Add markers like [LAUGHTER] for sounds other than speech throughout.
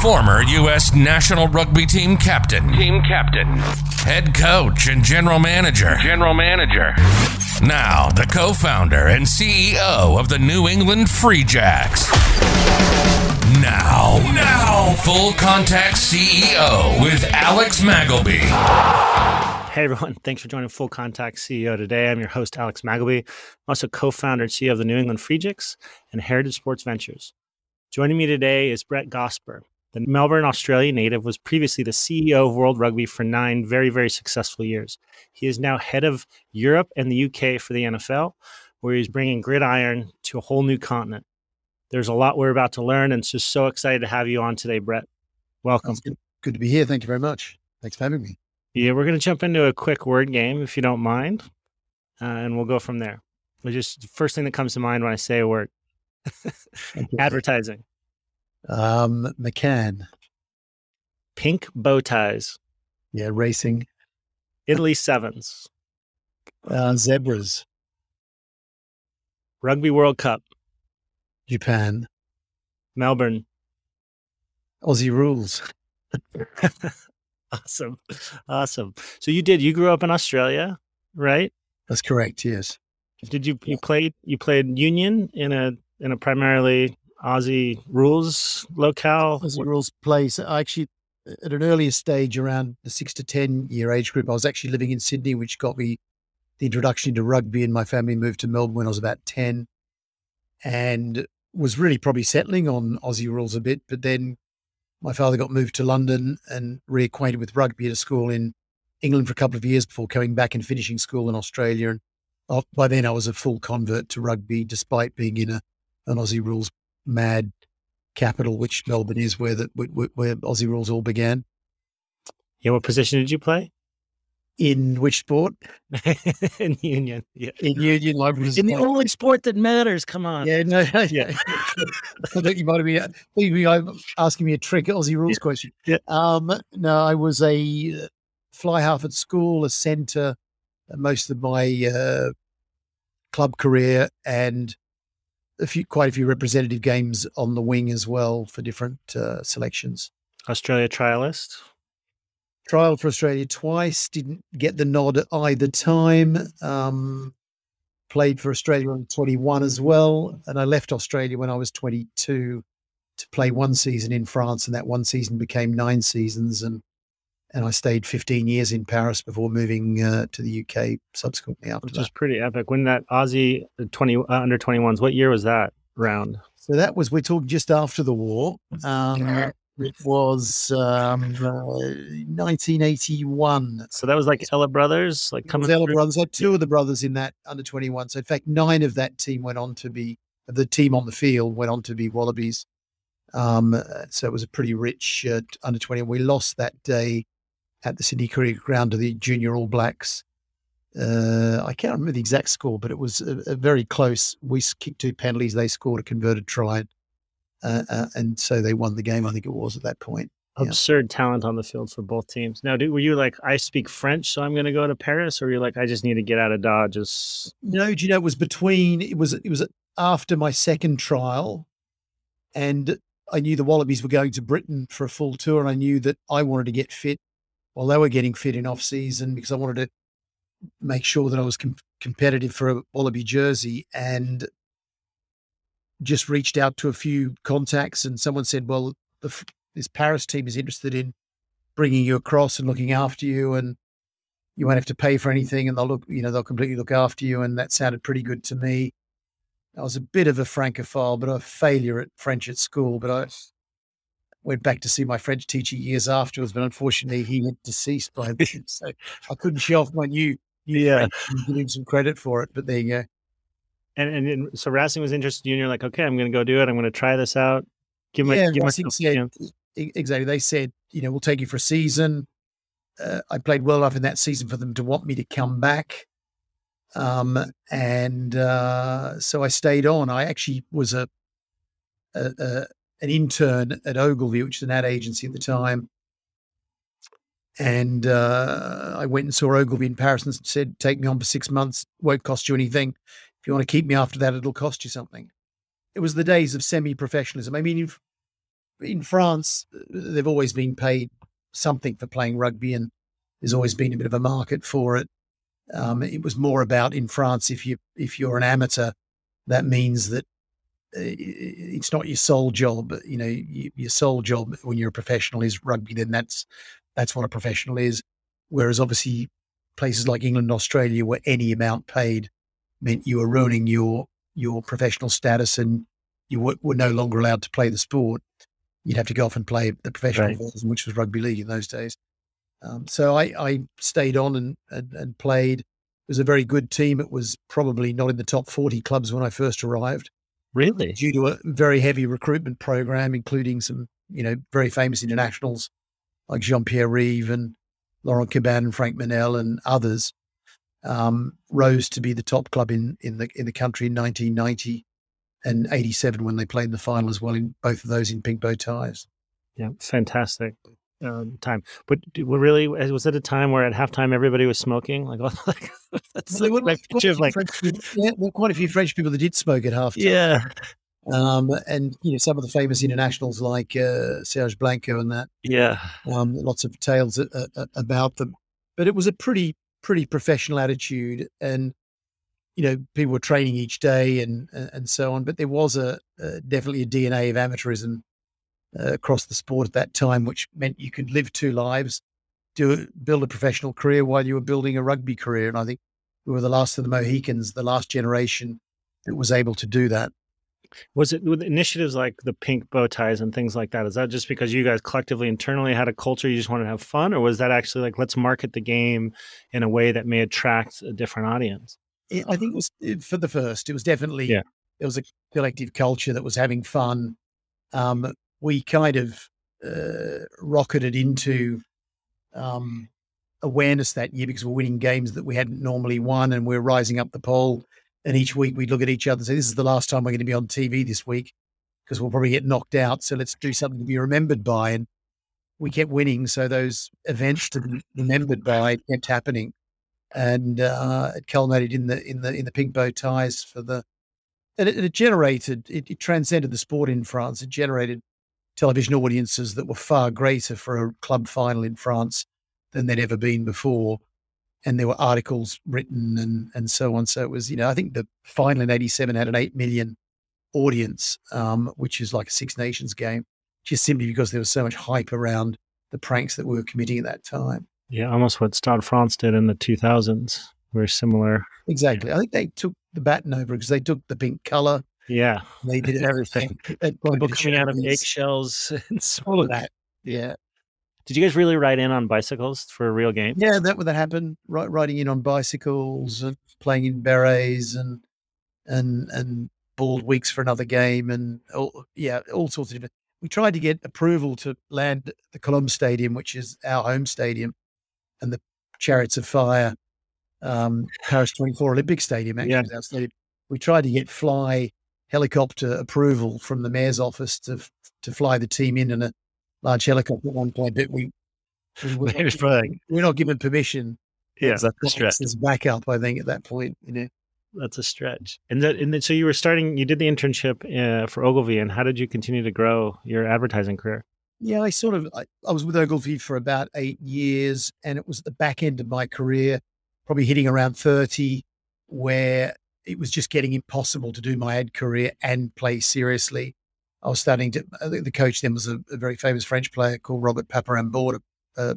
former U.S. national rugby team captain, Team captain. head coach, and general manager. General manager. Now, the co founder and CEO of the New England Free Jacks. Now, now, full contact CEO with Alex Magleby. Hey everyone, thanks for joining Full Contact CEO today. I'm your host, Alex Magleby. I'm also co founder and CEO of the New England Free Jacks and Heritage Sports Ventures. Joining me today is Brett Gosper. The Melbourne, Australia native was previously the CEO of World Rugby for nine very, very successful years. He is now head of Europe and the UK for the NFL, where he's bringing gridiron to a whole new continent. There's a lot we're about to learn, and it's just so excited to have you on today, Brett. Welcome. Good. good to be here. Thank you very much. Thanks for having me. Yeah, we're going to jump into a quick word game, if you don't mind, uh, and we'll go from there. It's just the first thing that comes to mind when I say a word [LAUGHS] advertising, Um, McCann, pink bow ties, yeah, racing, Italy sevens, uh, zebras, Rugby World Cup, Japan, Melbourne. Aussie rules. [LAUGHS] awesome. Awesome. So you did, you grew up in Australia, right? That's correct. Yes. Did you, you played, you played Union in a, in a primarily Aussie rules locale? Aussie rules place. I actually, at an earlier stage, around the six to ten year age group, I was actually living in Sydney, which got me the introduction to rugby. And my family moved to Melbourne when I was about ten, and was really probably settling on Aussie rules a bit. But then my father got moved to London and reacquainted with rugby at a school in England for a couple of years before coming back and finishing school in Australia. And uh, by then, I was a full convert to rugby, despite being in a an Aussie rules mad capital, which Melbourne is, where the where, where Aussie rules all began. Yeah. What position did you play? In which sport? [LAUGHS] in Union. Yeah. In Union Libraries. In the only sport that matters. Come on. Yeah, no, [LAUGHS] Yeah. yeah. [LAUGHS] I think you might be, be asking me a trick Aussie rules question. Yeah. Um, no, I was a uh, fly half at school, a centre, uh, most of my uh, club career, and a few, quite a few representative games on the wing as well for different uh, selections. Australia trialist. Trial for Australia twice, didn't get the nod at either time. Um, played for Australia on 21 as well. And I left Australia when I was 22 to play one season in France. And that one season became nine seasons. And and I stayed 15 years in Paris before moving uh, to the UK subsequently after which that. is pretty epic. When that Aussie uh, twenty uh, under twenty ones, what year was that round? So that was, we're talking just after the war. Um, it was um, uh, 1981. So that was like Ella Brothers, like coming. Coming through? brothers. I had two of the brothers in that under 21. So in fact, nine of that team went on to be the team on the field went on to be Wallabies. Um, uh, so it was a pretty rich uh, under 20. We lost that day at the Sydney Cricket Ground to the Junior All Blacks. Uh, I can't remember the exact score, but it was a, a very close. We kicked two penalties. They scored a converted try, uh, uh, and so they won the game. I think it was at that point. yeah. Absurd talent on the field for both teams. Now, were you like, I speak French, so I'm going to go to Paris, or were you like, I just need to get out of Dodge? Just No, do you know it was between it was it was after my second trial, and I knew the Wallabies were going to Britain for a full tour, and I knew that I wanted to get fit while they were getting fit in off season because I wanted to make sure that I was com- competitive for a Wallaby jersey, and just reached out to a few contacts, and someone said, "Well, the, this Paris team is interested in bringing you across and looking after you, and." you won't have to pay for anything and they'll look you know they'll completely look after you and that sounded pretty good to me i was a bit of a francophile but a failure at french at school but i went back to see my french teacher years afterwards but unfortunately he went deceased by [LAUGHS] then so i couldn't show off my new yeah. give him some credit for it but there you go And, and and so Racing was interested in you. and You're like, okay, I'm going to go do it. I'm going to try this out. Give my Yeah, give Racing myself a said- chance. Exactly they said you know we'll take you for a season uh, i played well enough in that season for them to want me to come back um, and uh, so i stayed on i actually was a, a, a an intern at ogilvy which is an ad agency at the time. And uh, i went and saw ogilvy in paris and said take me on for six months. Won't cost you anything. If you want to keep me after that it'll cost you something. It was the days of semi-professionalism. I mean if, in France, they've always been paid something for playing rugby, and there's always been a bit of a market for it. Um, it was more about in France, if you if you're an amateur, that means that it's not your sole job. You know, your sole job when you're a professional is rugby. Then that's that's what a professional is. Whereas obviously places like England and Australia, where any amount paid meant you were ruining your your professional status and you were, were, no longer allowed to play the sport. You'd have to go off and play the professional right. version, which was rugby league in those days. Um, so I, I, stayed on and, and, and played. It was a very good team. It was probably not in the top 40 clubs when I first arrived. Really? Due to a very heavy recruitment program, including some, you know, very famous internationals like Jean Pierre Rives and Laurent Cabannes and Franck Mesnel and others, um, rose to be the top club in, in the in the country in 1990 and 87 when they played in the final as well in both of those in pink bow ties. Yeah, fantastic um, time. But really, was it a time where at halftime everybody was smoking? Like, [LAUGHS] that's well, like, quite like yeah, well, quite a few French people that did smoke at halftime. Yeah. Um, and you know some of the famous internationals like uh, Serge Blanco and that. Yeah. Um, lots of tales uh, uh, about them, but it was a pretty pretty professional attitude, and you know people were training each day and and so on. But there was a, a definitely a DNA of amateurism uh, across the sport at that time, which meant you could live two lives, do build a professional career while you were building a rugby career. And I think we were the last of the Mohicans, the last generation that was able to do that. Was it with initiatives like the pink bow ties and things like that? Is that just because you guys collectively internally had a culture you just wanted to have fun, or was that actually like let's market the game in a way that may attract a different audience? I think it was for the first. It was definitely yeah. It was a collective culture that was having fun. Um, we kind of uh, rocketed into um, awareness that year because we're winning games that we hadn't normally won and we're rising up the pole. And each week we'd look at each other and say, This is the last time we're going to be on TV this week because we'll probably get knocked out. So let's do something to be remembered by. And we kept winning. So those events to be remembered by kept happening. And uh, it culminated in the in the in the pink bow ties for the and it, it generated it, it transcended the sport in France. It generated television audiences that were far greater for a club final in France than they'd ever been before. And there were articles written and, and so on. So it was, you know, I think the final in 87 had an 8 million audience, um, which is like a Six Nations game, just simply because there was so much hype around the pranks that we were committing at that time. Yeah, almost what Stade Français did in the 2000s. Very similar. Exactly. I think they took the baton over because they took the pink color yeah, they did everything. [LAUGHS] People coming out of eggshells [LAUGHS] and all of that. Yeah. Did you guys really ride in on bicycles for a real game? Yeah, that would that happen. Right, riding in on bicycles and playing in berets and and and bald weeks for another game and all, yeah, all sorts of different. We tried to get approval to land the Colombes Stadium, which is our home stadium, and the Chariots of Fire, um, Paris 24 Olympic Stadium. Actually, yeah. stadium. We tried to get fly helicopter approval from the mayor's office to to fly the team in in a large helicopter at one point, but we, we [LAUGHS] were, not, we're not given permission. Yeah, that's a stretch. There's backup, I think, at that point. You know, that's a stretch. And that, and then, so you were starting. You did the internship uh, for Ogilvy, and how did you continue to grow your advertising career? Yeah, I sort of I, I was with Ogilvy for about eight years, and it was at the back end of my career, probably hitting around thirty, where it was just getting impossible to do my ad career and play seriously. I was starting to. The coach then was a, a very famous French player called Robert Paparemborde, a,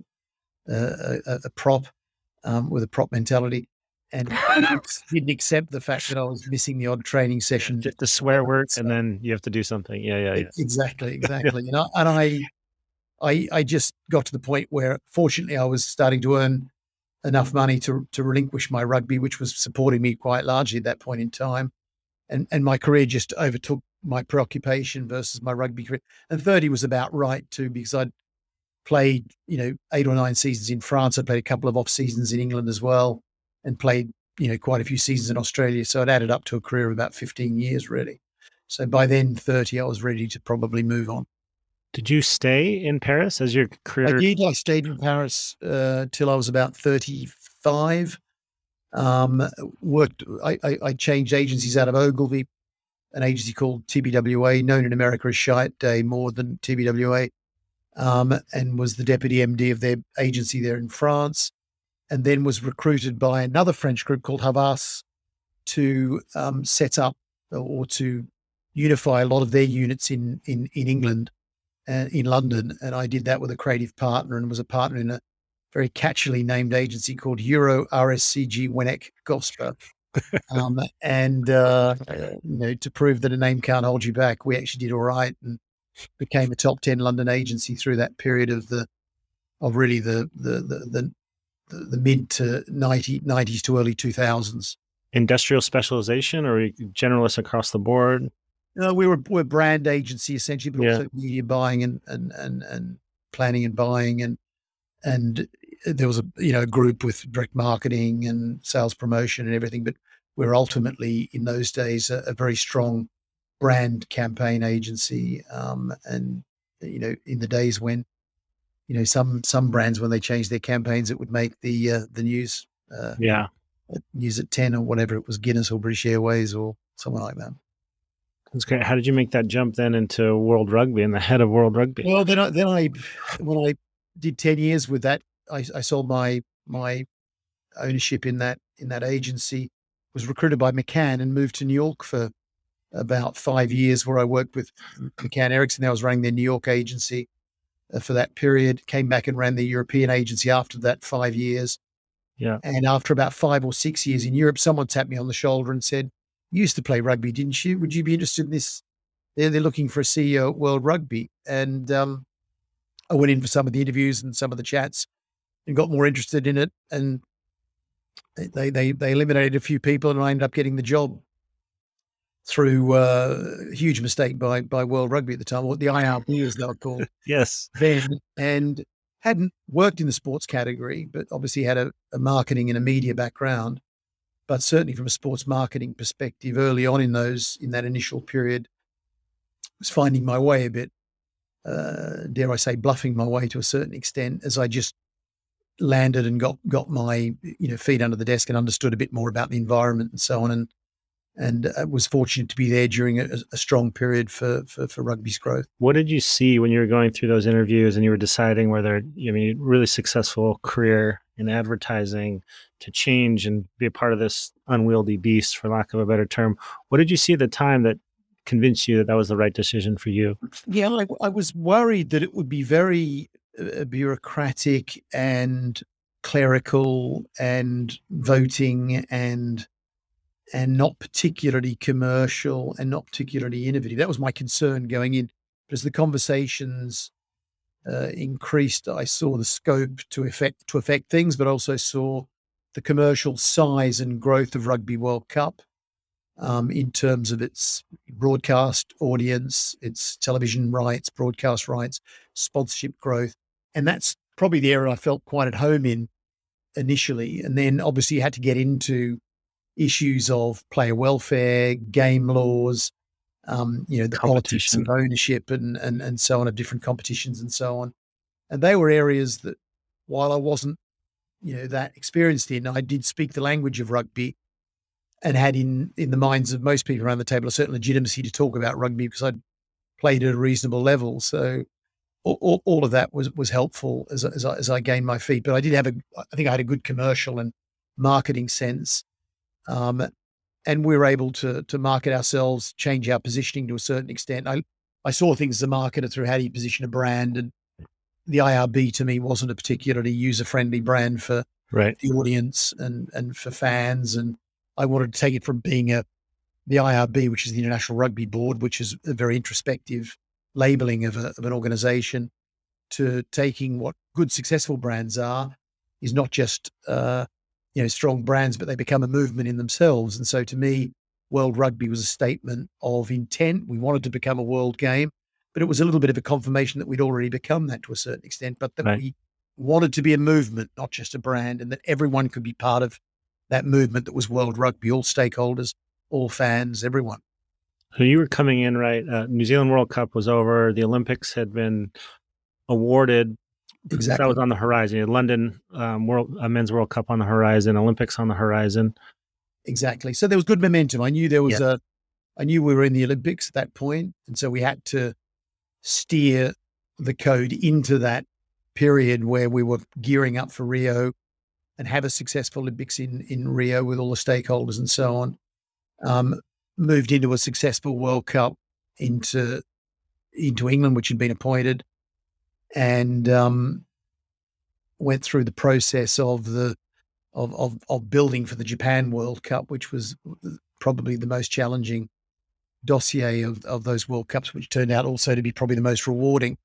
a, a, a prop um, with a prop mentality, and [LAUGHS] didn't accept the fact that I was missing the odd training session. Just the swear words, so, and then you have to do something. Yeah, yeah, yeah. Exactly, [LAUGHS] exactly. and I, and I, I, I just got to the point where, fortunately, I was starting to earn enough money to to relinquish my rugby, which was supporting me quite largely at that point in time, and and my career just overtook my preoccupation versus my rugby career. And thirty was about right too, because I'd played you know eight or nine seasons in France. I'd played a couple of off seasons in England as well, and played you know quite a few seasons in Australia. So it added up to a career of about fifteen years really. So by then, thirty, I was ready to probably move on. Did you stay in Paris as your career? I did. I stayed in Paris uh, till I was about 35. Um, worked. I, I, I, changed agencies out of Ogilvy an agency called TBWA, known in America as Chiat Day more than TBWA, um, and was the deputy MD of their agency there in France, and then was recruited by another French group called Havas to um, set up or to unify a lot of their units in in in England and in London, and I did that with a creative partner and was a partner in a very catchily named agency called Euro RSCG Wnek Gosper. um, and uh, you know, to prove that a name can't hold you back, we actually did all right and became a top ten London agency through that period of the of really the the the the, the mid to 90, 90s to early two thousands. Industrial specialization or generalists across the board? No, we were we're brand agency essentially, but yeah. also media buying and, and and and planning and buying and and there was a you know group with direct marketing and sales promotion and everything. But we're ultimately in those days a, a very strong brand campaign agency. Um, and you know, in the days when you know some some brands when they changed their campaigns, it would make the uh, the news. Uh, yeah, news at ten or whatever it was, Guinness or British Airways or something like that. That's great. How did you make that jump then into World Rugby and the head of World Rugby? Well, then I, then I when I did ten years with that, I, I sold my my ownership in that in that agency. Was recruited by McCann and moved to New York for about five years, where I worked with McCann Erickson. I was running their New York agency uh, for that period. Came back and ran the European agency after that five years. Yeah. And after about five or six years in Europe, someone tapped me on the shoulder and said, you used to play rugby, didn't you? Would you be interested in this? They're, they're looking for a CEO at World Rugby. And um, I went in for some of the interviews and some of the chats and got more interested in it. And they, they, they eliminated a few people and I ended up getting the job through uh, a huge mistake by, by World Rugby at the time, or the IRB as they were called. [LAUGHS] yes. Then, and hadn't worked in the sports category, but obviously had a, a marketing and a media background but certainly from a sports marketing perspective, early on in those in that initial period, I was finding my way a bit. Uh, dare I say, bluffing my way to a certain extent as I just landed and got got my you know feet under the desk and understood a bit more about the environment and so on and and uh, was fortunate to be there during a, a strong period for, for, for rugby's growth. What did you see when you were going through those interviews and you were deciding whether I mean really successful career in advertising to change and be a part of this unwieldy beast, for lack of a better term? What did you see at the time that convinced you that that was the right decision for you? Yeah, I, I was worried that it would be very uh, bureaucratic and clerical and voting and and not particularly commercial and not particularly innovative. That was my concern going in. But as the conversations uh, increased, I saw the scope to affect to affect things, but also saw the commercial size and growth of Rugby World Cup um, in terms of its broadcast audience, its television rights, broadcast rights, sponsorship growth, and that's probably the area I felt quite at home in initially. And then obviously you had to get into issues of player welfare, game laws, um, you know, the politics of ownership and, and, and so on of different competitions and so on. And they were areas that while I wasn't, you know, that experienced in, I did speak the language of rugby and had in, in the minds of most people around the table a certain legitimacy to talk about rugby because I'd played at a reasonable level. So all, all of that was, was helpful as, as, I, as I gained my feet. But I did have a, I think I had a good commercial and marketing sense um, and we were able to to market ourselves, change our positioning to a certain extent. I I saw things as a marketer through how do you position a brand, and the IRB to me wasn't a particularly user friendly brand for right. the audience and and for fans, and I wanted to take it from being a the IRB, which is the International Rugby Board, which is a very introspective labeling of, a, of an organization, to taking what good successful brands are, is not just uh, you know strong brands, but they become a movement in themselves. And so to me, World Rugby was a statement of intent. We wanted to become a world game, but it was a little bit of a confirmation that we'd already become that to a certain extent, but that right. we wanted to be a movement, not just a brand, and that everyone could be part of that movement that was World Rugby, all stakeholders, all fans, everyone. So you were coming in right. Uh, New Zealand World Cup was over. The Olympics had been awarded. Exactly. That was on the horizon. London um, World uh, Men's World Cup on the horizon, Olympics on the horizon. Exactly. So there was good momentum. I knew there was yeah. a I knew we were in the Olympics at that point, and so we had to steer the code into that period where we were gearing up for Rio and have a successful Olympics in in Rio with all the stakeholders and so on. Um, moved into a successful World Cup into into England, which had been appointed, and um, went through the process of the of, of of building for the Japan World Cup, which was probably the most challenging dossier of, of those World Cups, which turned out also to be probably the most rewarding.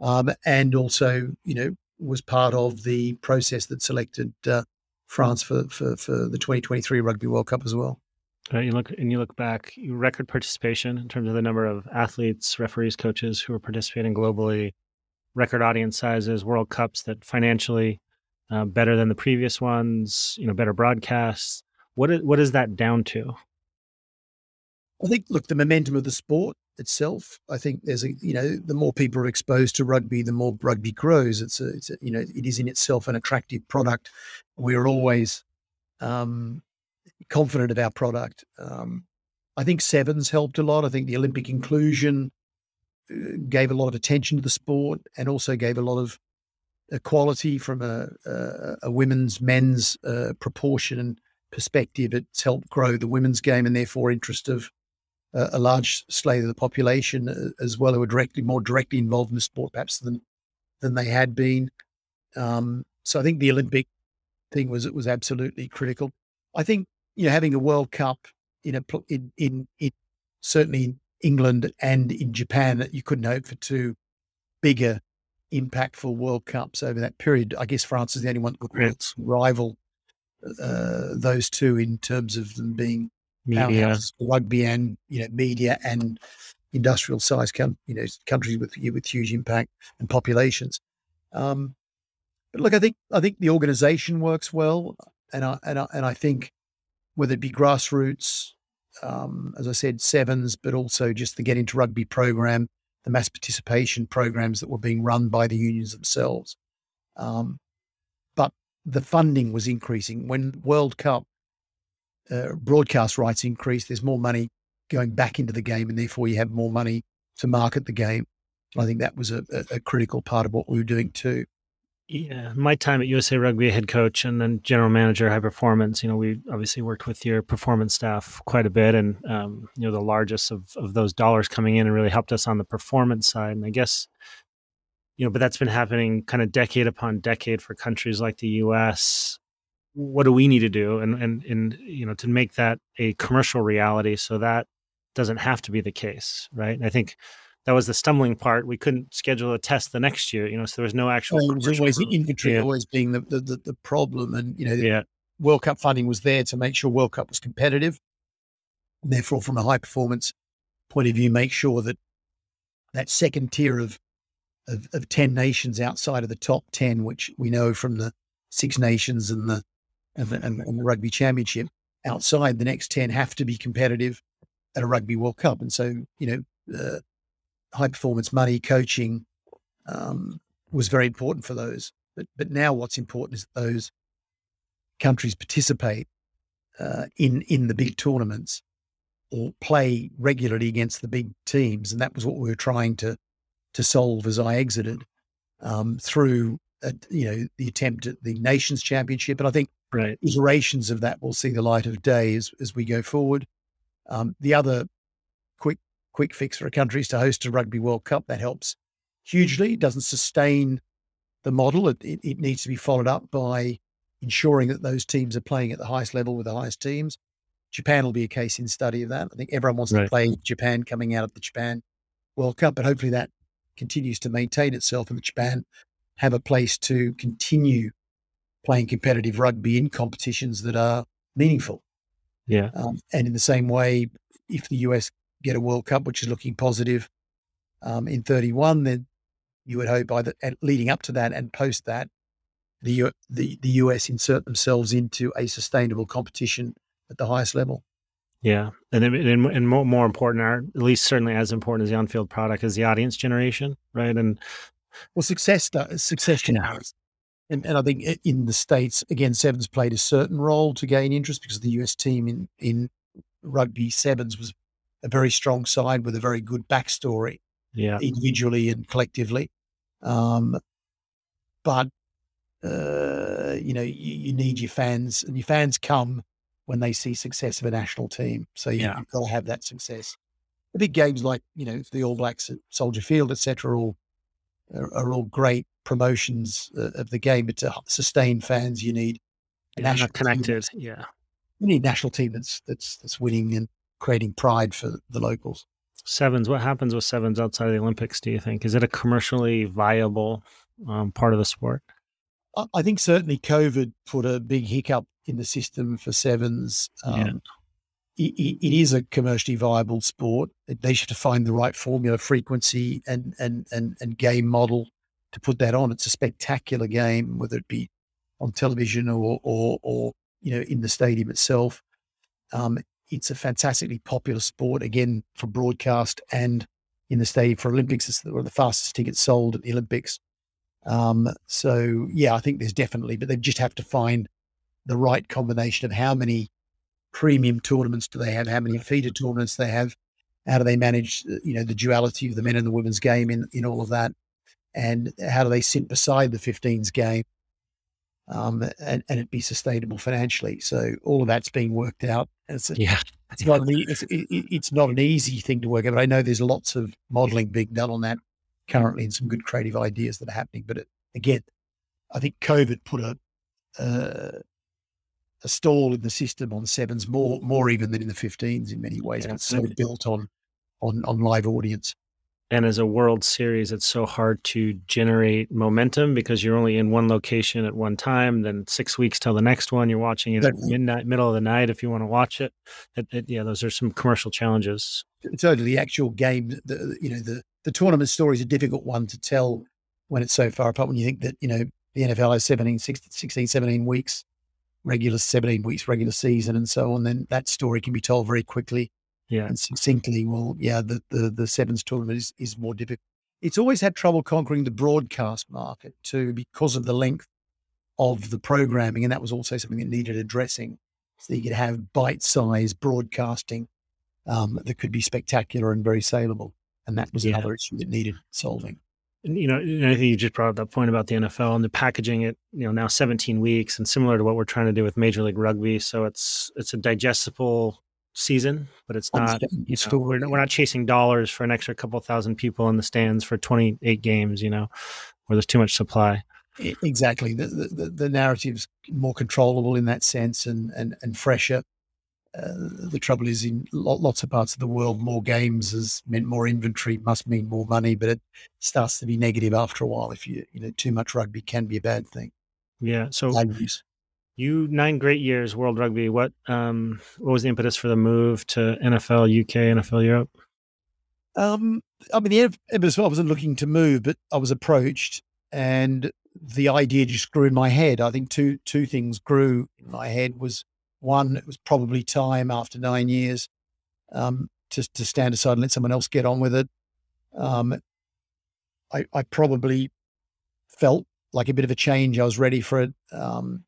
Um, and also, you know, was part of the process that selected uh, France for, for, for the 2023 Rugby World Cup as well. Right, you look and you look back, record participation in terms of the number of athletes, referees, coaches who are participating globally, record audience sizes, World Cups that financially uh, better than the previous ones, you know, better broadcasts. What is, what is that down to? I think, look, the momentum of the sport itself. I think there's a, you know, the more people are exposed to rugby, the more rugby grows. It's a, it's a you know, it is in itself an attractive product. We're always um, confident of our product. Um, I think sevens helped a lot. I think the Olympic inclusion gave a lot of attention to the sport and also gave a lot of equality from a, a, a women's men's uh, proportion and perspective. It's helped grow the women's game and therefore interest of uh, a large slate of the population uh, as well who are directly more directly involved in the sport perhaps than than they had been. Um, so I think the Olympic thing was it was absolutely critical. I think you know having a World Cup in a in in, in certainly in England and in Japan that you couldn't hope for two bigger impactful World Cups over that period. I guess France is the only one that could rival uh, those two in terms of them being media, rugby, and you know media and industrial size, com- you know, countries with with huge impact and populations. Um, but look, I think I think the organisation works well, and I and I, and I think whether it be grassroots, um, as I said, sevens, but also just the Get Into Rugby program, the mass participation programs that were being run by the unions themselves. Um, but the funding was increasing when World Cup uh, broadcast rights increase. There's more money going back into the game, and therefore you have more money to market the game. I think that was a, a critical part of what we were doing too. Yeah, my time at USA Rugby, head coach and then general manager, high performance. You know, we obviously worked with your performance staff quite a bit, and um, you know, the largest of of those dollars coming in and really helped us on the performance side. And I guess, you know, but that's been happening kind of decade upon decade for countries like the U.S. What do we need to do, and and and you know, to make that a commercial reality, so that doesn't have to be the case, right? And I think that was the stumbling part. We couldn't schedule a test the next year, you know, so there was no actual. Well, was always the inventory yeah. always being the, the, the, the, problem. And, you know, yeah. World Cup funding was there to make sure World Cup was competitive. And therefore, from a high performance point of view, make sure that that second tier of, of, of 10 nations outside of the top 10, which we know from the Six Nations and the, and the, and, and the Rugby Championship, outside the next 10 have to be competitive at a Rugby World Cup. And so, you know, uh, high performance money coaching um, was very important for those. But but now what's important is that those countries participate uh, in in the big tournaments or play regularly against the big teams, and that was what we were trying to to solve as I exited um, through a, you know the attempt at the Nations Championship, and I think right. iterations of that will see the light of day as as we go forward. Um, the other quick fix for a country is to host a Rugby World Cup. That helps hugely. It doesn't sustain the model. It, it, it, needs to be followed up by ensuring that those teams are playing at the highest level with the highest teams. Japan will be a case in study of that. I think everyone wants right. to play Japan coming out of the Japan World Cup, but hopefully that continues to maintain itself and Japan have a place to continue playing competitive rugby in competitions that are meaningful. Yeah. Um, and in the same way, if the US get a World Cup, which is looking positive um, in 31, then you would hope by the leading up to that and post that, the, U, the the US insert themselves into a sustainable competition at the highest level. Yeah, and and, and more, more important, are at least certainly as important as the on-field product is the audience generation, right? And well, success success yeah. And, and I think in the states again, sevens played a certain role to gain interest because the US team in in rugby sevens was a very strong side with a very good backstory, yeah, individually and collectively. Um, but uh, you know, you, you, need your fans, and your fans come when they see success of a national team. So you, yeah. you've got to have that success. The big games like you know the All Blacks at Soldier Field, etc., are all are, are, all great promotions uh, of the game. But to sustain fans, you need a national connected. Yeah, you need a national team that's that's that's winning and creating pride for the locals. Sevens. What happens with sevens outside of the Olympics? Do you think is it a commercially viable um, part of the sport? I think certainly COVID put a big hiccup in the system for sevens. Um, yeah. it, it is a commercially viable sport. They should find the right formula, frequency, and and and and game model to put that on. It's a spectacular game, whether it be on television or or, or you know in the stadium itself. Um, it's a fantastically popular sport again for broadcast and in the stadium for Olympics. It's the, one of the fastest tickets sold at the Olympics. Um, so yeah, I think there's definitely, but they just have to find the right combination of how many premium tournaments do they have, how many feeder tournaments they have, how do they manage, uh, you know, the duality of the men and the women's game in in all of that, and how do they sit beside the 15s game, um, and and it be sustainable financially. So all of that's being worked out. It's yeah, it's not an, it's, it, it's not an easy thing to work out. But I know there's lots of modelling being done on that currently and some good creative ideas that are happening. But it, again, I think COVID put a uh, a stall in the system on sevens more more even than in the 15s in many ways. Yeah, it's so built on on on live audience. And as a World Series, it's so hard to generate momentum because you're only in one location at one time. Then six weeks till the next one, you're watching it at midnight, middle of the night if you want to watch it. it, it yeah, those are some commercial challenges. Totally, the actual game, the you know the the tournament story is a difficult one to tell when it's so far apart. When you think that, you know, the NFL has 17, 16, 17 weeks, regular 17 weeks, regular season, and so on, then that story can be told very quickly yeah. and succinctly. Well, yeah, the, the, the sevens tournament is, is more difficult. It's always had trouble conquering the broadcast market too because of the length of the programming. And that was also something that needed addressing. So you could have bite sized broadcasting um, that could be spectacular and very saleable and that was yeah. another issue that needed solving. And, you know, I think you just brought up that point about the NFL and the packaging it, you know, now 17 weeks and similar to what we're trying to do with Major League Rugby. So it's it's a digestible season, but it's not. You know, we're, we're not chasing dollars for an extra couple thousand people in the stands for 28 games. You know, where there's too much supply. Exactly. The, the, the narrative's more controllable in that sense and, and, and fresher. Uh, the trouble is, in lots of parts of the world, more games has meant more inventory, must mean more money, but it starts to be negative after a while. If you, you know, too much rugby can be a bad thing. Yeah. So you nine great years World Rugby. What um what was the impetus for the move to NFL UK, NFL Europe? Um, I mean, the impetus I wasn't looking to move, but I was approached, and the idea just grew in my head. I think two two things grew in my head was one, it was probably time after nine years um, to, to stand aside and let someone else get on with it. Um, I, I, probably felt like a bit of a change. I was ready for it. Um,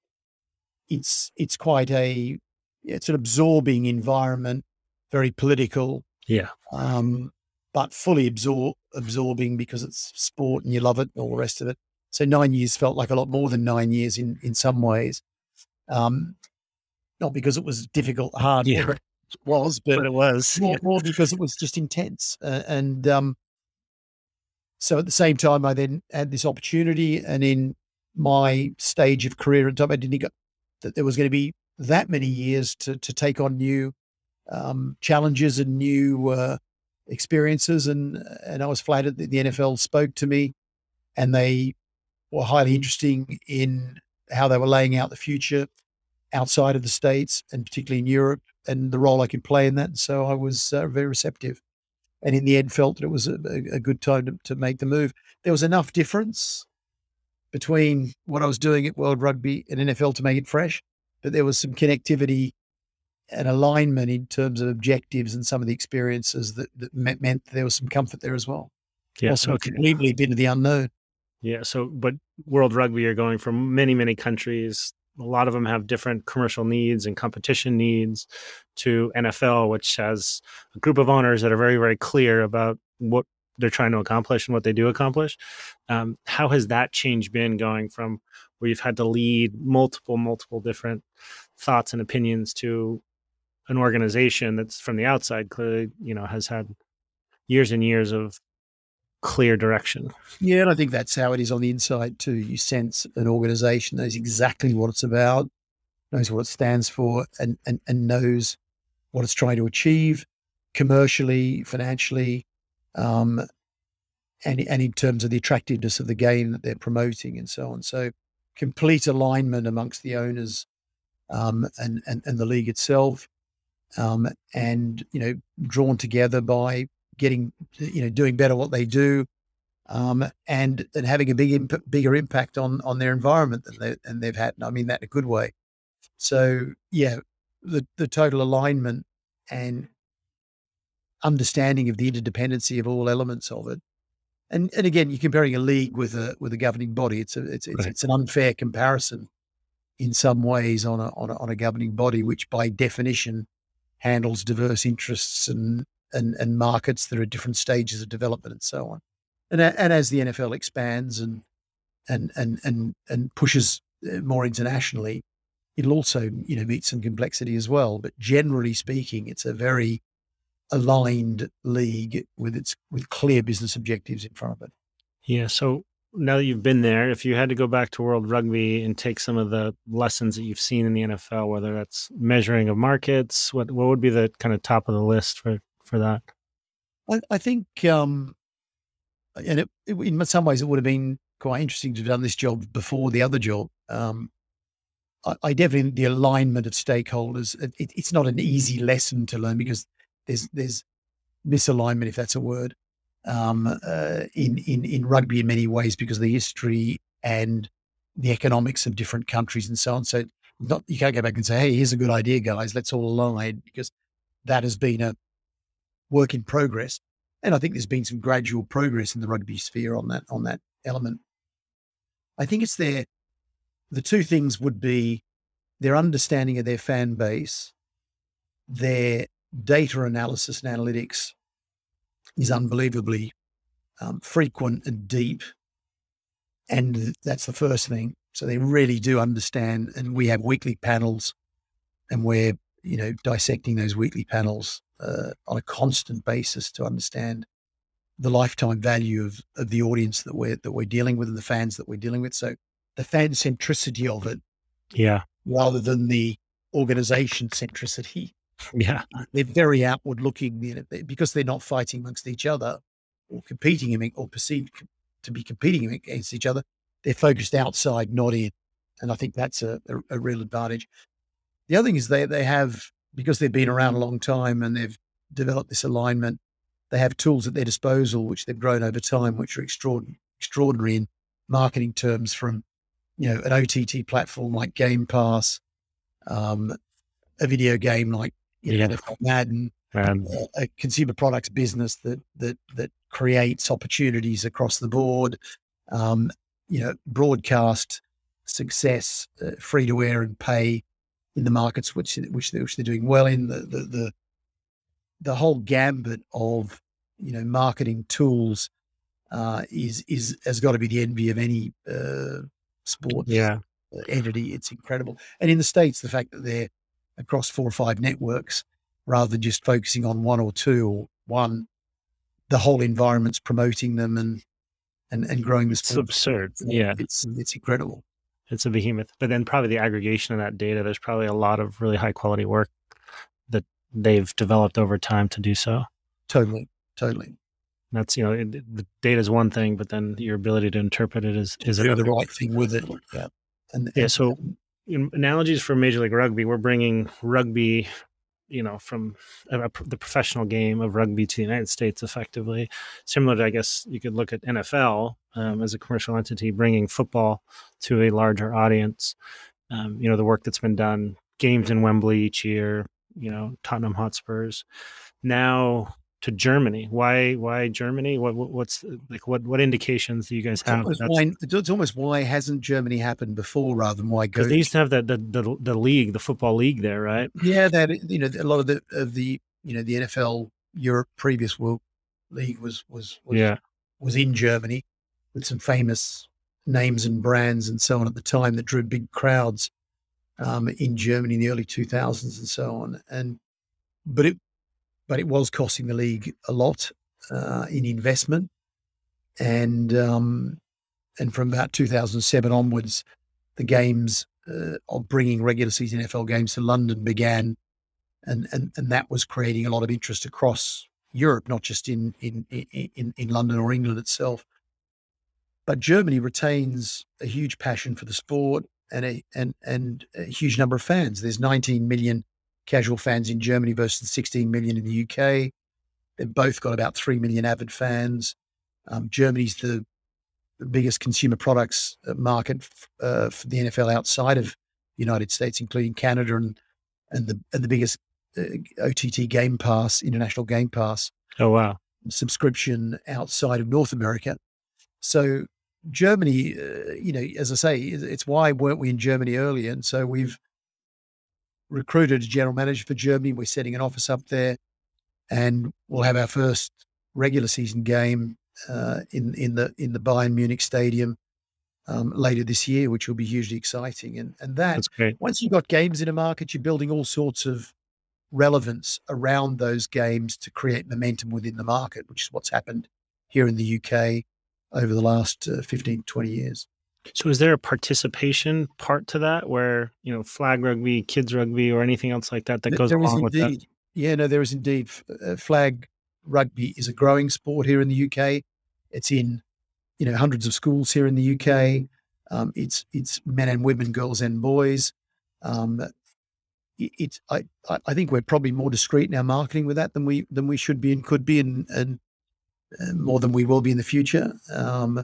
it's it's quite a it's an absorbing environment, very political. Yeah. Um, but fully absorb absorbing because it's sport and you love it, all the rest of it. So nine years felt like a lot more than nine years in in some ways. Um, not because it was difficult, hard yeah. it was, but, but it was more, more, because it was just intense. Uh, and um, so at the same time, I then had this opportunity, and in my stage of career at time, I didn't get that there was going to be that many years to to take on new um, challenges and new uh, experiences, and and I was flattered that the NFL spoke to me, and they were highly interesting in how they were laying out the future outside of the States and particularly in Europe and the role I could play in that. And so I was uh, very receptive. And in the end, felt that it was a, a good time to, to, make the move. There was enough difference between what I was doing at World Rugby and NFL to make it fresh, but there was some connectivity and alignment in terms of objectives and some of the experiences that, that meant there was some comfort there as well. Yeah, also okay. completely been to the unknown. Yeah. So, but World Rugby, you're going from many, many countries a lot of them have different commercial needs and competition needs to NFL, which has a group of owners that are very, very clear about what they're trying to accomplish and what they do accomplish. Um, how has that change been going from where you've had to lead multiple, multiple different thoughts and opinions to an organization that's from the outside clearly, you know, has had years and years of clear direction. Yeah, and I think that's how it is on the inside too. You sense an organization knows exactly what it's about, knows what it stands for, and and, and knows what it's trying to achieve commercially, financially, um, and and in terms of the attractiveness of the game that they're promoting and so on. So complete alignment amongst the owners um, and, and and the league itself, um, and you know drawn together by getting, you know, doing better what they do, um, and and having a big imp- bigger impact on on their environment than they and they've had. And I mean that in a good way. So yeah, the the total alignment and understanding of the interdependency of all elements of it. And and again, you're comparing a league with a with a governing body. It's a it's it's, right. it's an unfair comparison in some ways on a, on a on a governing body, which by definition handles diverse interests and and, and markets that are at different stages of development and so on. And, and as the NFL expands and, and, and, and, and pushes uh, more internationally, it'll also, you know, meet some complexity as well. But generally speaking, it's a very aligned league with its, with clear business objectives in front of it. Yeah. So now that you've been there, if you had to go back to World Rugby and take some of the lessons that you've seen in the NFL, whether that's measuring of markets, what what would be the kind of top of the list for for that? I, I think, um, and it, it, in some ways, it would have been quite interesting to have done this job before the other job. Um, I, I, definitely the alignment of stakeholders. It, it's not an easy lesson to learn because there's there's misalignment, if that's a word, um, uh, in in in rugby in many ways because of the history and the economics of different countries and so on. So not you can't go back and say, "Hey, here's a good idea, guys. Let's all align," because that has been a work in progress. And I think there's been some gradual progress in the rugby sphere on that on that element. I think it's their the two things would be their understanding of their fan base, their data analysis and analytics is unbelievably um, frequent and deep. And that's the first thing. So they really do understand. And we have weekly panels and we're, you know, dissecting those weekly panels uh, on a constant basis to understand the lifetime value of, of the audience that we're that we're dealing with and the fans that we're dealing with. So the fan centricity of it, yeah, rather than the organization centricity. Yeah, they're very outward looking you know, because they're not fighting amongst each other or competing or perceived to be competing against each other. They're focused outside, not in, and I think that's a, a, a real advantage. The other thing is they they have because they've been around a long time and they've developed this alignment, they have tools at their disposal which they've grown over time, which are extraordinary, extraordinary in marketing terms from, you know, an OTT platform like Game Pass, um, a video game like you know, yeah. Madden, um, a, a consumer products business that that that creates opportunities across the board, um, you know, broadcast success, uh, free to air and pay in the markets which which they're, which they're doing well in. The, the the the whole gambit of you know marketing tools uh, is is has got to be the envy of any uh, sport yeah. Uh, entity. It's incredible. And in the states, the fact that they're across four or five networks rather than just focusing on one or two or one, the whole environment's promoting them and and, and growing the sport. It's absurd. Yeah, it's it's incredible it's a behemoth. But then probably the aggregation of that data, there's probably a lot of really high quality work that they've developed over time to do so. Totally, totally. That's you know it, the data is one thing, but then your ability to interpret it is is do the right thing with it. Yeah, and, yeah. So um, analogies for Major League Rugby, we're bringing rugby you know from a, a, the professional game of rugby to the United States effectively. Similar to I guess you could look at NFL um, as a commercial entity bringing football to a larger audience. Um, you know the work that's been done, games in Wembley each year. You know Tottenham Hotspurs. Now to Germany. Why why Germany? What, what's like what what indications do you guys have? It's almost, why, it's almost why hasn't Germany happened before rather than why go? Because they used to have the, the the the league, the football league there, right? Yeah, that you know a lot of the of the you know the NFL Europe previous World League was was, was yeah was in Germany with some famous names and brands and so on at the time that drew big crowds um, in Germany in the early 2000s and so on. And but it but it was costing the league a lot uh, in investment, and um, and from about 2007 onwards, the games uh, of bringing regular season NFL games to London began, and and and that was creating a lot of interest across Europe, not just in in in in London or England itself. But Germany retains a huge passion for the sport and a and and a huge number of fans. There's 19 million casual fans in Germany versus 16 million in the UK. They've both got about 3 million avid fans. Um, Germany's the, the, biggest consumer products uh, market uh, for the NFL outside of the United States, including Canada and and the and the biggest uh, OTT Game Pass, International Game Pass. Oh wow! Subscription outside of North America. So Germany, uh, you know, as I say, it's why weren't we in Germany earlier? And so we've recruited a general manager for Germany. We're setting an office up there, and we'll have our first regular season game uh, in in the in the Bayern Munich Stadium um, later this year, which will be hugely exciting. And and that once you've got games in a market, you're building all sorts of relevance around those games to create momentum within the market, which is what's happened here in the UK over the last uh, 15, 20 years. So is there a participation part to that where, you know, flag rugby, kids rugby, or anything else like that that goes there along with indeed. that? Yeah, no, there is indeed. Uh, flag rugby is a growing sport here in the UK. It's in, you know, hundreds of schools here in the UK. Um, it's it's men and women, girls and boys. Um, it, it's I I think we're probably more discreet in our marketing with that than we than we should be and could be, and, and uh, more than we will be in the future. Um,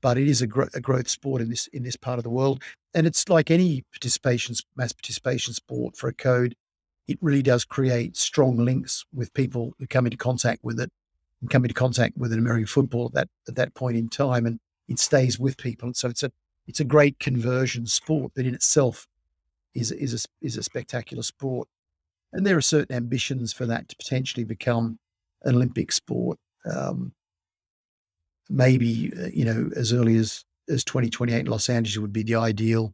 but it is a, a, growth sport in this in this part of the world, and it's like any participation mass participation sport for a code. It really does create strong links with people who come into contact with it, and come into contact with an American football at that at that point in time, and it stays with people. And so it's a it's a great conversion sport that in itself is is a, is a spectacular sport. And there are certain ambitions for that to potentially become an Olympic sport. Um, maybe uh, you know as early as as 2028 Los Angeles would be the ideal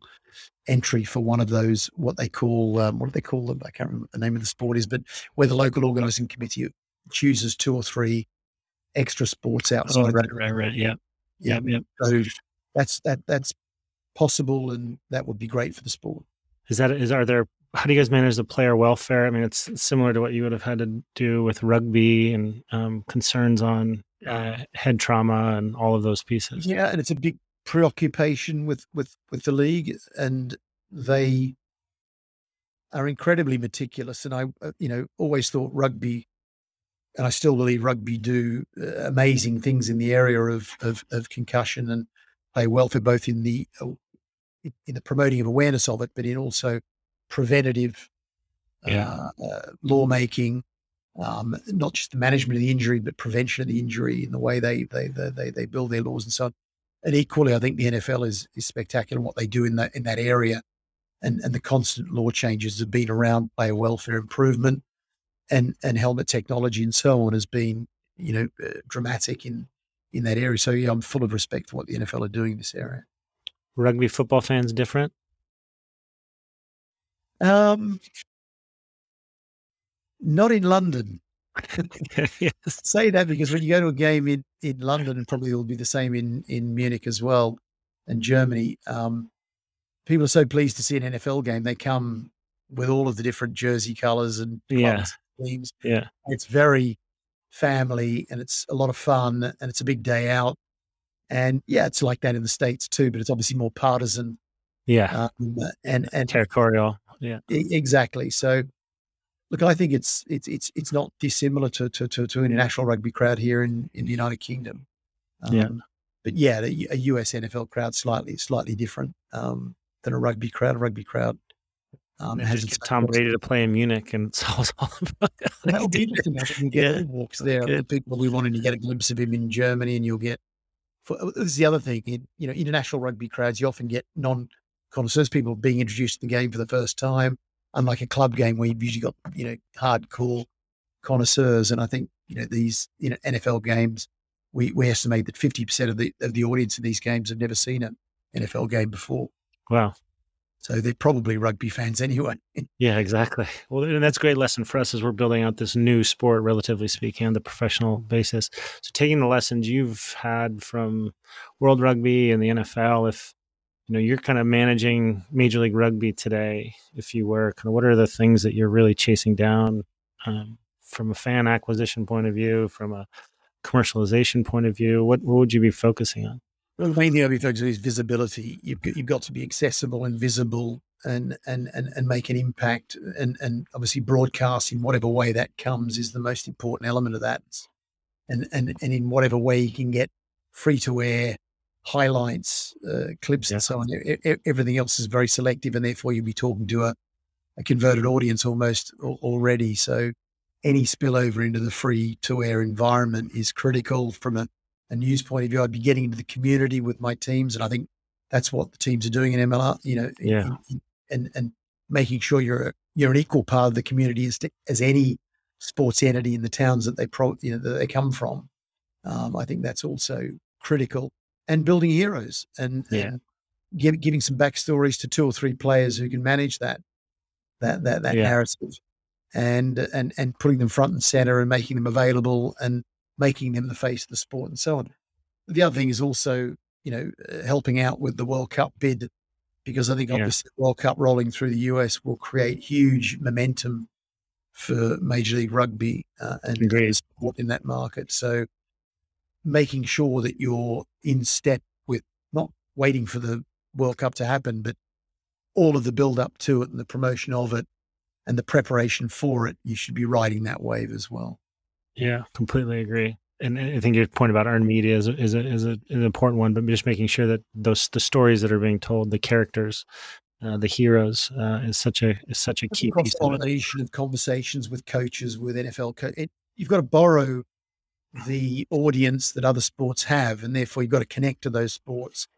entry for one of those what they call um, what do they call them? I can't remember what the name of the sport is, but where the local organizing committee chooses two or three extra sports outside. Oh, right, right, right. Yeah, yeah, yeah. So that's that that's possible, and that would be great for the sport. Is that is are there? How do you guys manage the player welfare? I mean, it's similar to what you would have had to do with rugby and um, concerns on uh, head trauma and all of those pieces. Yeah, and it's a big preoccupation with with with the league, and they are incredibly meticulous. And I, uh, you know, always thought rugby, and I still believe rugby do uh, amazing things in the area of, of of concussion and player welfare both in the uh, in the promoting of awareness of it, but in also preventative yeah. uh, uh, lawmaking um, not just the management of the injury, but prevention of the injury in the way they they they they, build their laws and so on. And equally, I think the NFL is is spectacular in what they do in that in that area, and and the constant law changes have been around player welfare improvement, and and helmet technology and so on has been you know uh, dramatic in in that area. So yeah, I'm full of respect for what the NFL are doing in this area. Rugby football fans different. Um, not in London. [LAUGHS] yes. Say that because when you go to a game in, in London, and probably it'll be the same in, in Munich as well, and Germany, um, people are so pleased to see an NFL game. They come with all of the different jersey colors and yeah. teams. Yeah. It's very family and it's a lot of fun and it's a big day out. And yeah, it's like that in the States too, but it's obviously more partisan. Yeah. Um, and, and territorial. Yeah. Exactly. So Look, I think it's it's it's it's not dissimilar to to to, to an international rugby crowd here in, in the United Kingdom. Um, yeah, but yeah, the, a US NFL crowd slightly slightly different um, than a rugby crowd. A rugby crowd Um, has just Tom Brady to play in Munich, and [LAUGHS] it's all, all about That'll be interesting. Get yeah. walks there. Good. People we wanting to get a glimpse of him in Germany, and you'll get. For, uh, this is the other thing. In, you know, international rugby crowds, you often get non connoisseurs, people being introduced to the game for the first time, unlike a club game where you've usually got you know hardcore connoisseurs. And I think you know these you know NFL games, we we estimate that fifty percent of the of the audience in these games have never seen an NFL game before. Wow. So they're probably rugby fans [LAUGHS] anyway. yeah, exactly. Well, and that's a great lesson for us as we're building out this new sport, relatively speaking, on the professional basis. So taking the lessons you've had from World Rugby and the NFL, if you know you're kind of managing Major League Rugby today, if you were, kind of what are the things that you're really chasing down um, from a fan acquisition point of view, from a commercialization point of view? What what would you be focusing on? Well, the main thing I'd be focusing on is visibility. You've you've got to be accessible and visible and, and, and, and make an impact. And, and obviously, broadcast in whatever way that comes is the most important element of that. And, and, and in whatever way you can get free to air highlights, uh, clips, yeah. and so on. everything else is very selective, and therefore you'll be talking to a, a converted audience almost already. So, any spillover into the free to air environment is critical from a a news point of view. I'd be getting into the community with my teams, and I think that's what the teams are doing in MLR. You know, yeah, in, in, and and making sure you're a, you're an equal part of the community as to, as any sports entity in the towns that they pro you know that they come from. Um, I think that's also critical, and building heroes and, yeah. and give, giving some backstories to two or three players who can manage that that that that yeah. narrative, and and and putting them front and center and making them available and making them the face of the sport and so on. The other thing is also, you know, uh, helping out with the World Cup bid, because I think obviously the World Cup rolling through the US will create huge momentum for Major League Rugby uh, and Agreed. sport in that market. So making sure that you're in step with not waiting for the World Cup to happen, but all of the build up to it and the promotion of it and the preparation for it, you should be riding that wave as well. Yeah, completely agree. And I think your point about earned media is is, a, is a, an important one, but just making sure that those the stories that are being told, the characters, uh, the heroes, uh, is such a is such a key piece. Combination of, of, conversations with coaches, with NFL, co- it, you've got to borrow the audience that other sports have, and therefore you've got to connect to those sports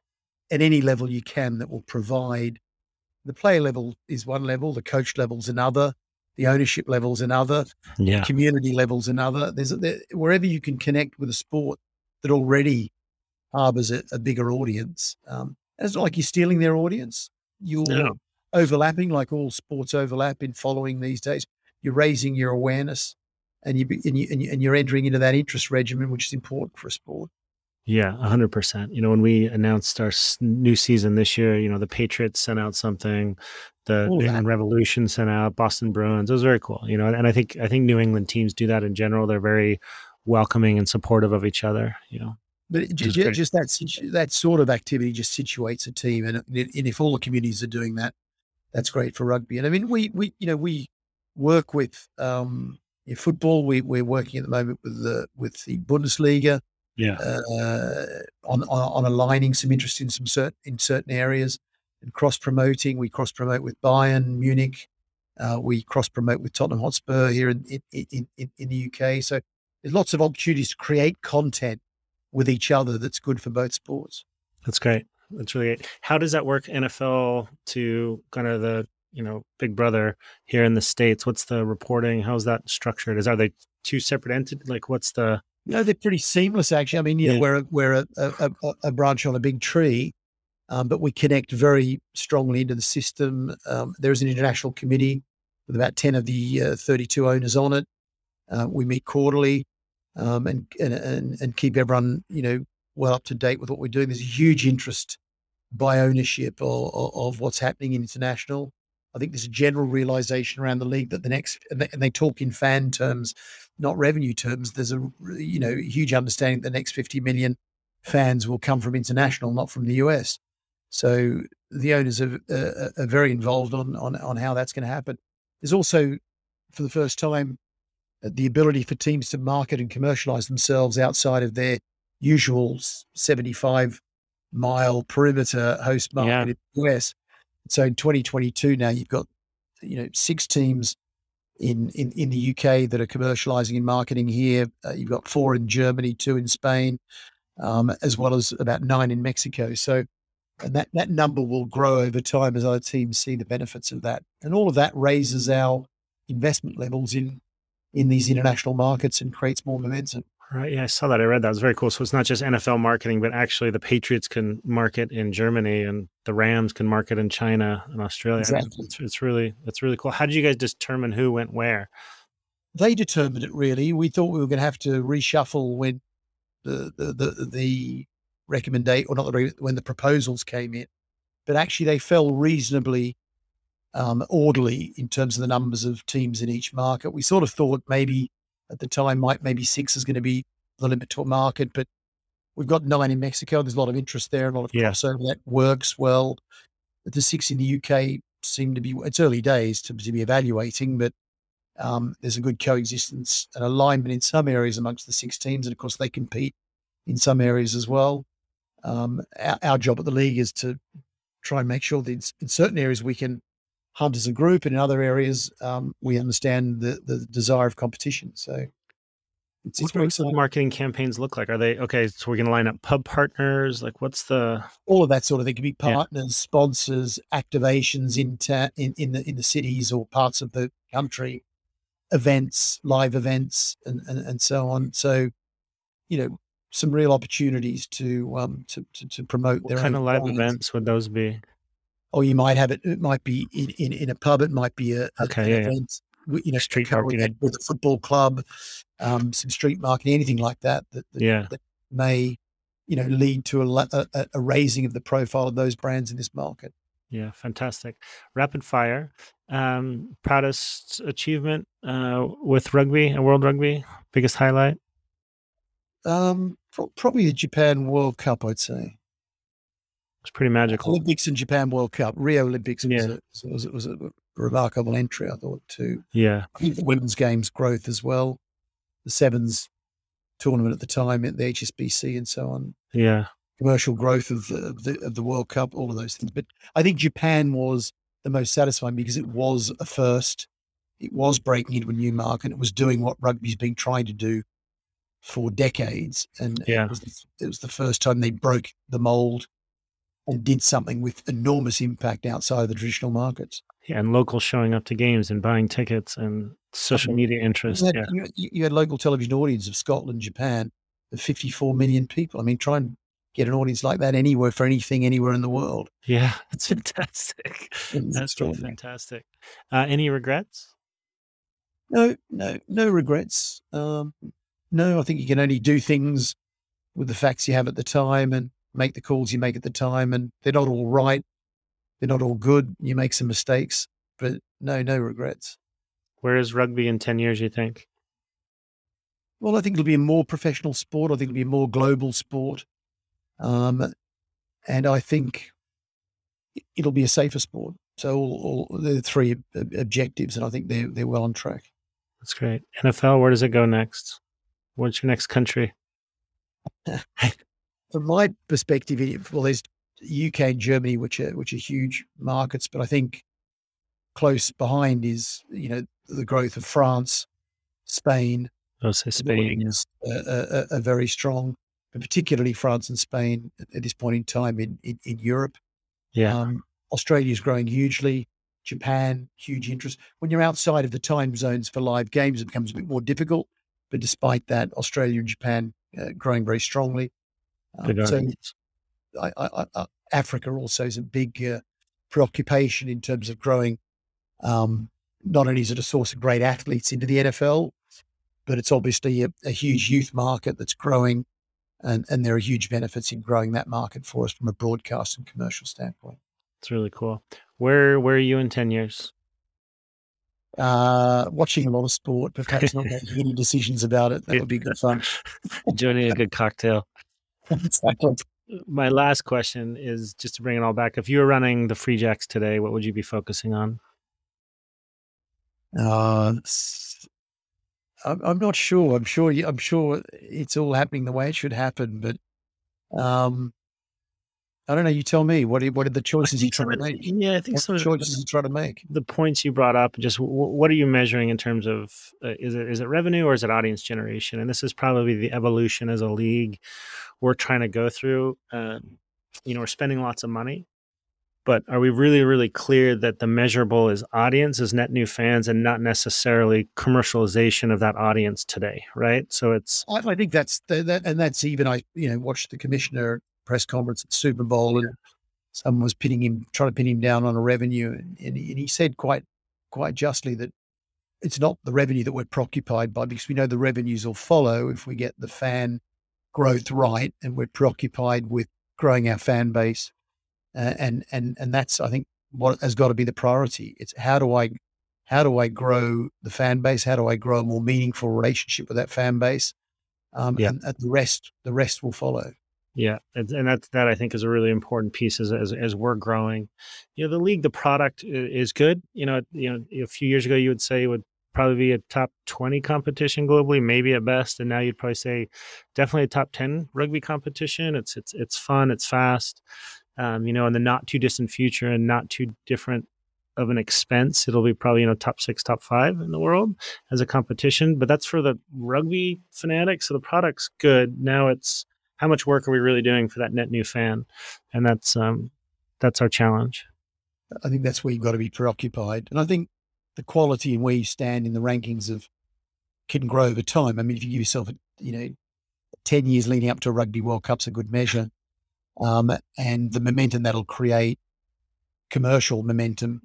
at any level you can that will provide. The player level is one level, the coach level is another the ownership levels another, yeah. community levels another. There's there, wherever you can connect with a sport that already harbors a, a bigger audience. Um, and it's not like you're stealing their audience. You're no. overlapping, like all sports overlap in following these days. You're raising your awareness, and you and you and you're entering into that interest regimen, which is important for a sport. Yeah, 100%. You know, when we announced our new season this year, you know, the Patriots sent out something, the New England Revolution sent out, Boston Bruins. It was very cool, you know, and I think I think New England teams do that in general. They're very welcoming and supportive of each other, you know. But just, just that that sort of activity just situates a team, and, and if all the communities are doing that, that's great for rugby. And I mean, we we you know we work with um, football. We we're working at the moment with the with the Bundesliga yeah, uh, on, on, on aligning some interest in some certain in certain areas and cross promoting. We cross promote with Bayern Munich. Uh, we cross promote with Tottenham Hotspur here in, in, in, in the UK. So there's lots of opportunities to create content with each other that's good for both sports. That's great. That's really great. How does that work NFL to kind of the you know Big Brother here in the states? What's the reporting? How's that structured? Is are they two separate entities? Like what's the no, they're pretty seamless, actually. I mean, you yeah. know, we're a, we're a, a, a, branch on a big tree, um, but we connect very strongly into the system. Um, there is an international committee with about ten of the uh, thirty-two owners on it. Uh, we meet quarterly um, and, and, and and keep everyone, you know, well up to date with what we're doing. There's a huge interest by ownership of, of what's happening in international. I think there's a general realization around the league that the next, and they, and they talk in fan terms, not revenue terms. There's a you know huge understanding that the next 50 million fans will come from international, not from the US. So the owners are, uh, are very involved on, on on how that's going to happen. There's also, for the first time, uh, the ability for teams to market and commercialize themselves outside of their usual 75 mile perimeter host market yeah. in the US. So in 2022 now you've got you know six teams in in, in the UK that are commercializing and marketing here. Uh, you've got four in Germany, two in Spain, um, as well as about nine in Mexico. So and that, that number will grow over time as other teams see the benefits of that. And all of that raises our investment levels in in these international markets and creates more momentum. Right. Yeah, I saw that. I read that. It was very cool. So it's not just NFL marketing, but actually the Patriots can market in Germany and the Rams can market in China and Australia. Exactly. It's, it's really it's really cool. How did you guys determine who went where? They determined it really. We thought we were going to have to reshuffle when the the the, the recommendation or not the when the proposals came in, but actually they fell reasonably um, orderly in terms of the numbers of teams in each market. We sort of thought maybe at the time might maybe six is going to be the limit to a market, but we've got nine in Mexico. There's a lot of interest there, a lot of yeah. crossover that works well. The six in the UK seem to be it's early days to, to be evaluating, but um, there's a good coexistence and alignment in some areas amongst the six teams, and of course they compete in some areas as well. Um, our, our, job at the league is to try and make sure that in certain areas we can hunt as a group, and in other areas um, we understand the, the desire of competition. So it's, it's what do marketing campaigns look like? Are they okay? So we're going to line up pub partners. Like, what's the all of that sort of thing? It can be partners, yeah. sponsors, activations in, ta- in in the in the cities or parts of the country, events, live events, and and, and so on. So, you know, some real opportunities to um to to, to promote what their kind of live clients. events would those be? Or you might have it. It might be in, in, in a pub. It might be a, okay, yeah, event. Yeah. You know, street marketing with a football club, um, some street marketing, anything like that. That, that yeah, that may you know lead to a, a, a raising of the profile of those brands in this market. Yeah, fantastic. Rapid fire. Um, proudest achievement uh, with rugby and World Rugby. Biggest highlight. Um, probably the Japan World Cup, I'd say. It's pretty magical. Olympics and Japan World Cup, Rio Olympics was, yeah. a, was, was a remarkable entry, I thought, too. Yeah. I think the women's games growth as well, the sevens tournament at the time at the HSBC and so on. Yeah. Commercial growth of the, of the of the World Cup, all of those things. But I think Japan was the most satisfying because it was a first. It was breaking into a new market. It was doing what rugby's been trying to do for decades, and yeah. it, was the, it was the first time they broke the mold and did something with enormous impact outside of the traditional markets. Yeah, and locals showing up to games and buying tickets and social media interest. You had, yeah. you, you had local television audience of Scotland, Japan, of 54 million people. I mean, try and get an audience like that anywhere for anything, anywhere in the world. Yeah, [LAUGHS] that's fantastic. that's really fantastic. Uh, any regrets? No, no, no regrets. Um, no, I think you can only do things with the facts you have at the time and make the calls you make at the time. And they're not all right. They're not all good. You make some mistakes, but no, no regrets. Where is rugby in 10 years, you think? Well, I think it'll be a more professional sport. I think it'll be a more global sport. Um, and I think it'll be a safer sport. So all, all the three objectives, and I think they're they're well on track. That's great. NFL, where does it go next? What's your next country? [LAUGHS] From my perspective, well, there's UK and Germany, which are which are huge markets, but I think close behind is you know the growth of France, Spain. I'll Spain is uh, are, very strong, but particularly France and Spain at this point in time in in, in Europe. Yeah, um, Australia is growing hugely. Japan, huge interest. When you're outside of the time zones for live games, it becomes a bit more difficult. But despite that, Australia and Japan uh, growing very strongly. Um, so I, I, I, Africa also is a big uh, preoccupation in terms of growing. Um, not only is it a source of great athletes into the NFL, but it's obviously a, a huge youth market that's growing, and, and there are huge benefits in growing that market for us from a broadcast and commercial standpoint. It's really cool. Where where are you in ten years? uh, watching a lot of sport, but perhaps not [LAUGHS] making any decisions about it. That would be good fun. Joining a good cocktail. [LAUGHS] My last question is just to bring it all back. If you were running the Free Jacks today, what would you be focusing on? Uh, I'm, I'm not sure. I'm sure. I'm sure it's all happening the way it should happen, but um, I don't know. You tell me. What are, what are the choices you trying to make? Yeah, I think What some of choices you trying to make? the points you brought up. Just w- what are you measuring in terms of uh, is it is it revenue or is it audience generation? And this is probably the evolution as a league we're trying to go through. Um, you know, we're spending lots of money, but are we really really clear that the measurable is audience, is net new fans, and not necessarily commercialization of that audience today? Right. So it's I, I think that's the, that, and that's even I you know watched the commissioner press conference at Super Bowl, and someone was pinning him, trying to pin him down on a revenue, and, and, he, and he said quite quite justly that it's not the revenue that we're preoccupied by because we know the revenues will follow if we get the fan growth right, and we're preoccupied with growing our fan base, uh, and and and that's I think what has got to be the priority. It's how do I how do I grow the fan base? How do I grow a more meaningful relationship with that fan base? Um, Yeah. and, and the rest the rest will follow. Yeah, and, and that that I think is a really important piece as, as as we're growing. You know, the league, the product is good. You know, you know, a few years ago you would say it would probably be a top twenty competition globally, maybe at best, and now you'd probably say definitely a top ten rugby competition. It's it's it's fun, it's fast. Um, you know, in the not too distant future and not too different of an expense, it'll be probably you know top six, top five in the world as a competition. But that's for the rugby fanatics. So the product's good. Now it's how much work are we really doing for that net new fan and that's um that's our challenge I think that's where you've got to be preoccupied. And I think the quality and where you stand in the rankings of can grow over time. I mean, if you give yourself, you know, 10 years leading up to a Rugby World Cup's a good measure. Um, and the momentum that'll create, commercial momentum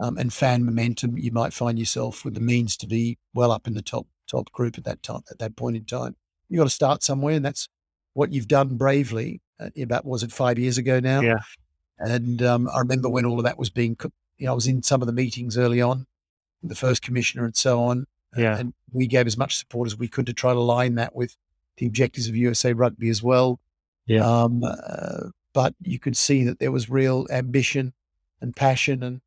um, and fan momentum, you might find yourself with the means to be well up in the top top group at that time at that point in time. You've got to start somewhere, and that's what you've done bravely. Uh, about was it five years ago now? Yeah. And um, I remember when all of that was being, you know, I was in some of the meetings early on, the first commissioner and so on. Yeah. And we gave as much support as we could to try to align that with the objectives of USA Rugby as well. Yeah. Um, uh, but you could see that there was real ambition and passion, and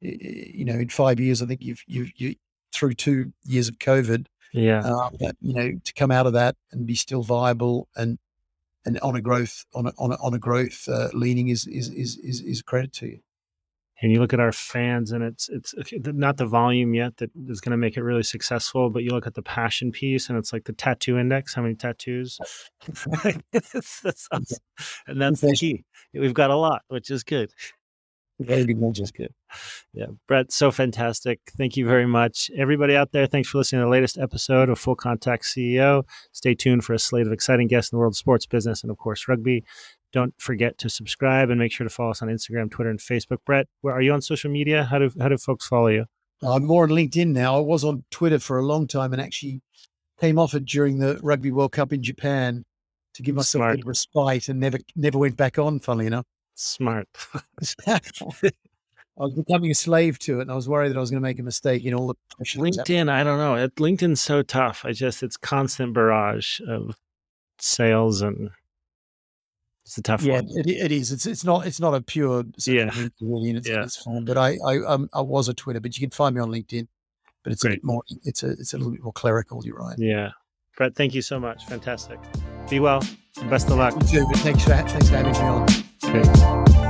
you know, in five years, I think you've you you through two years of COVID, yeah uh, but you know, to come out of that and be still viable and and on a growth on a on a, on a growth uh, leaning is is is is is a credit to you. and you look at our fans and it's it's not the volume yet that is going to make it really successful but you look at the passion piece and it's like the tattoo index. How many tattoos? [LAUGHS] That's, that's awesome. and that's the key. We've got a lot which is good Good, which good. Yeah, Brett, so fantastic. Thank you very much. Everybody out there, thanks for listening to the latest episode of Full Contact CEO. Stay tuned for a slate of exciting guests in the world of sports, business, and of course, rugby. Don't forget to subscribe and make sure to follow us on Instagram, Twitter, and Facebook. Brett, where are you on social media? How do how do folks follow you? I'm more on LinkedIn now. I was on Twitter for a long time and actually came off it during the Rugby World Cup in Japan to give myself Smart. a bit of respite and never never went back on, funnily enough. Smart. [LAUGHS] I was becoming a slave to it and I was worried that I was going to make a mistake in all the pressure that was happening. LinkedIn, I don't know. It, LinkedIn's so tough. I just it's constant barrage of sales and it's a tough Yeah, one. it, it is. It's it's not it's not a pure Yeah. really, it's, Yeah. it's fine. But I I um, I was a Twitter, but you can find me on LinkedIn. But it's a bit more. It's a it's a little bit more clerical. You're right. Yeah. Brett, thank you so much. Fantastic. Be well. Best of luck. You too, but thanks for thanks for having me on. Okay.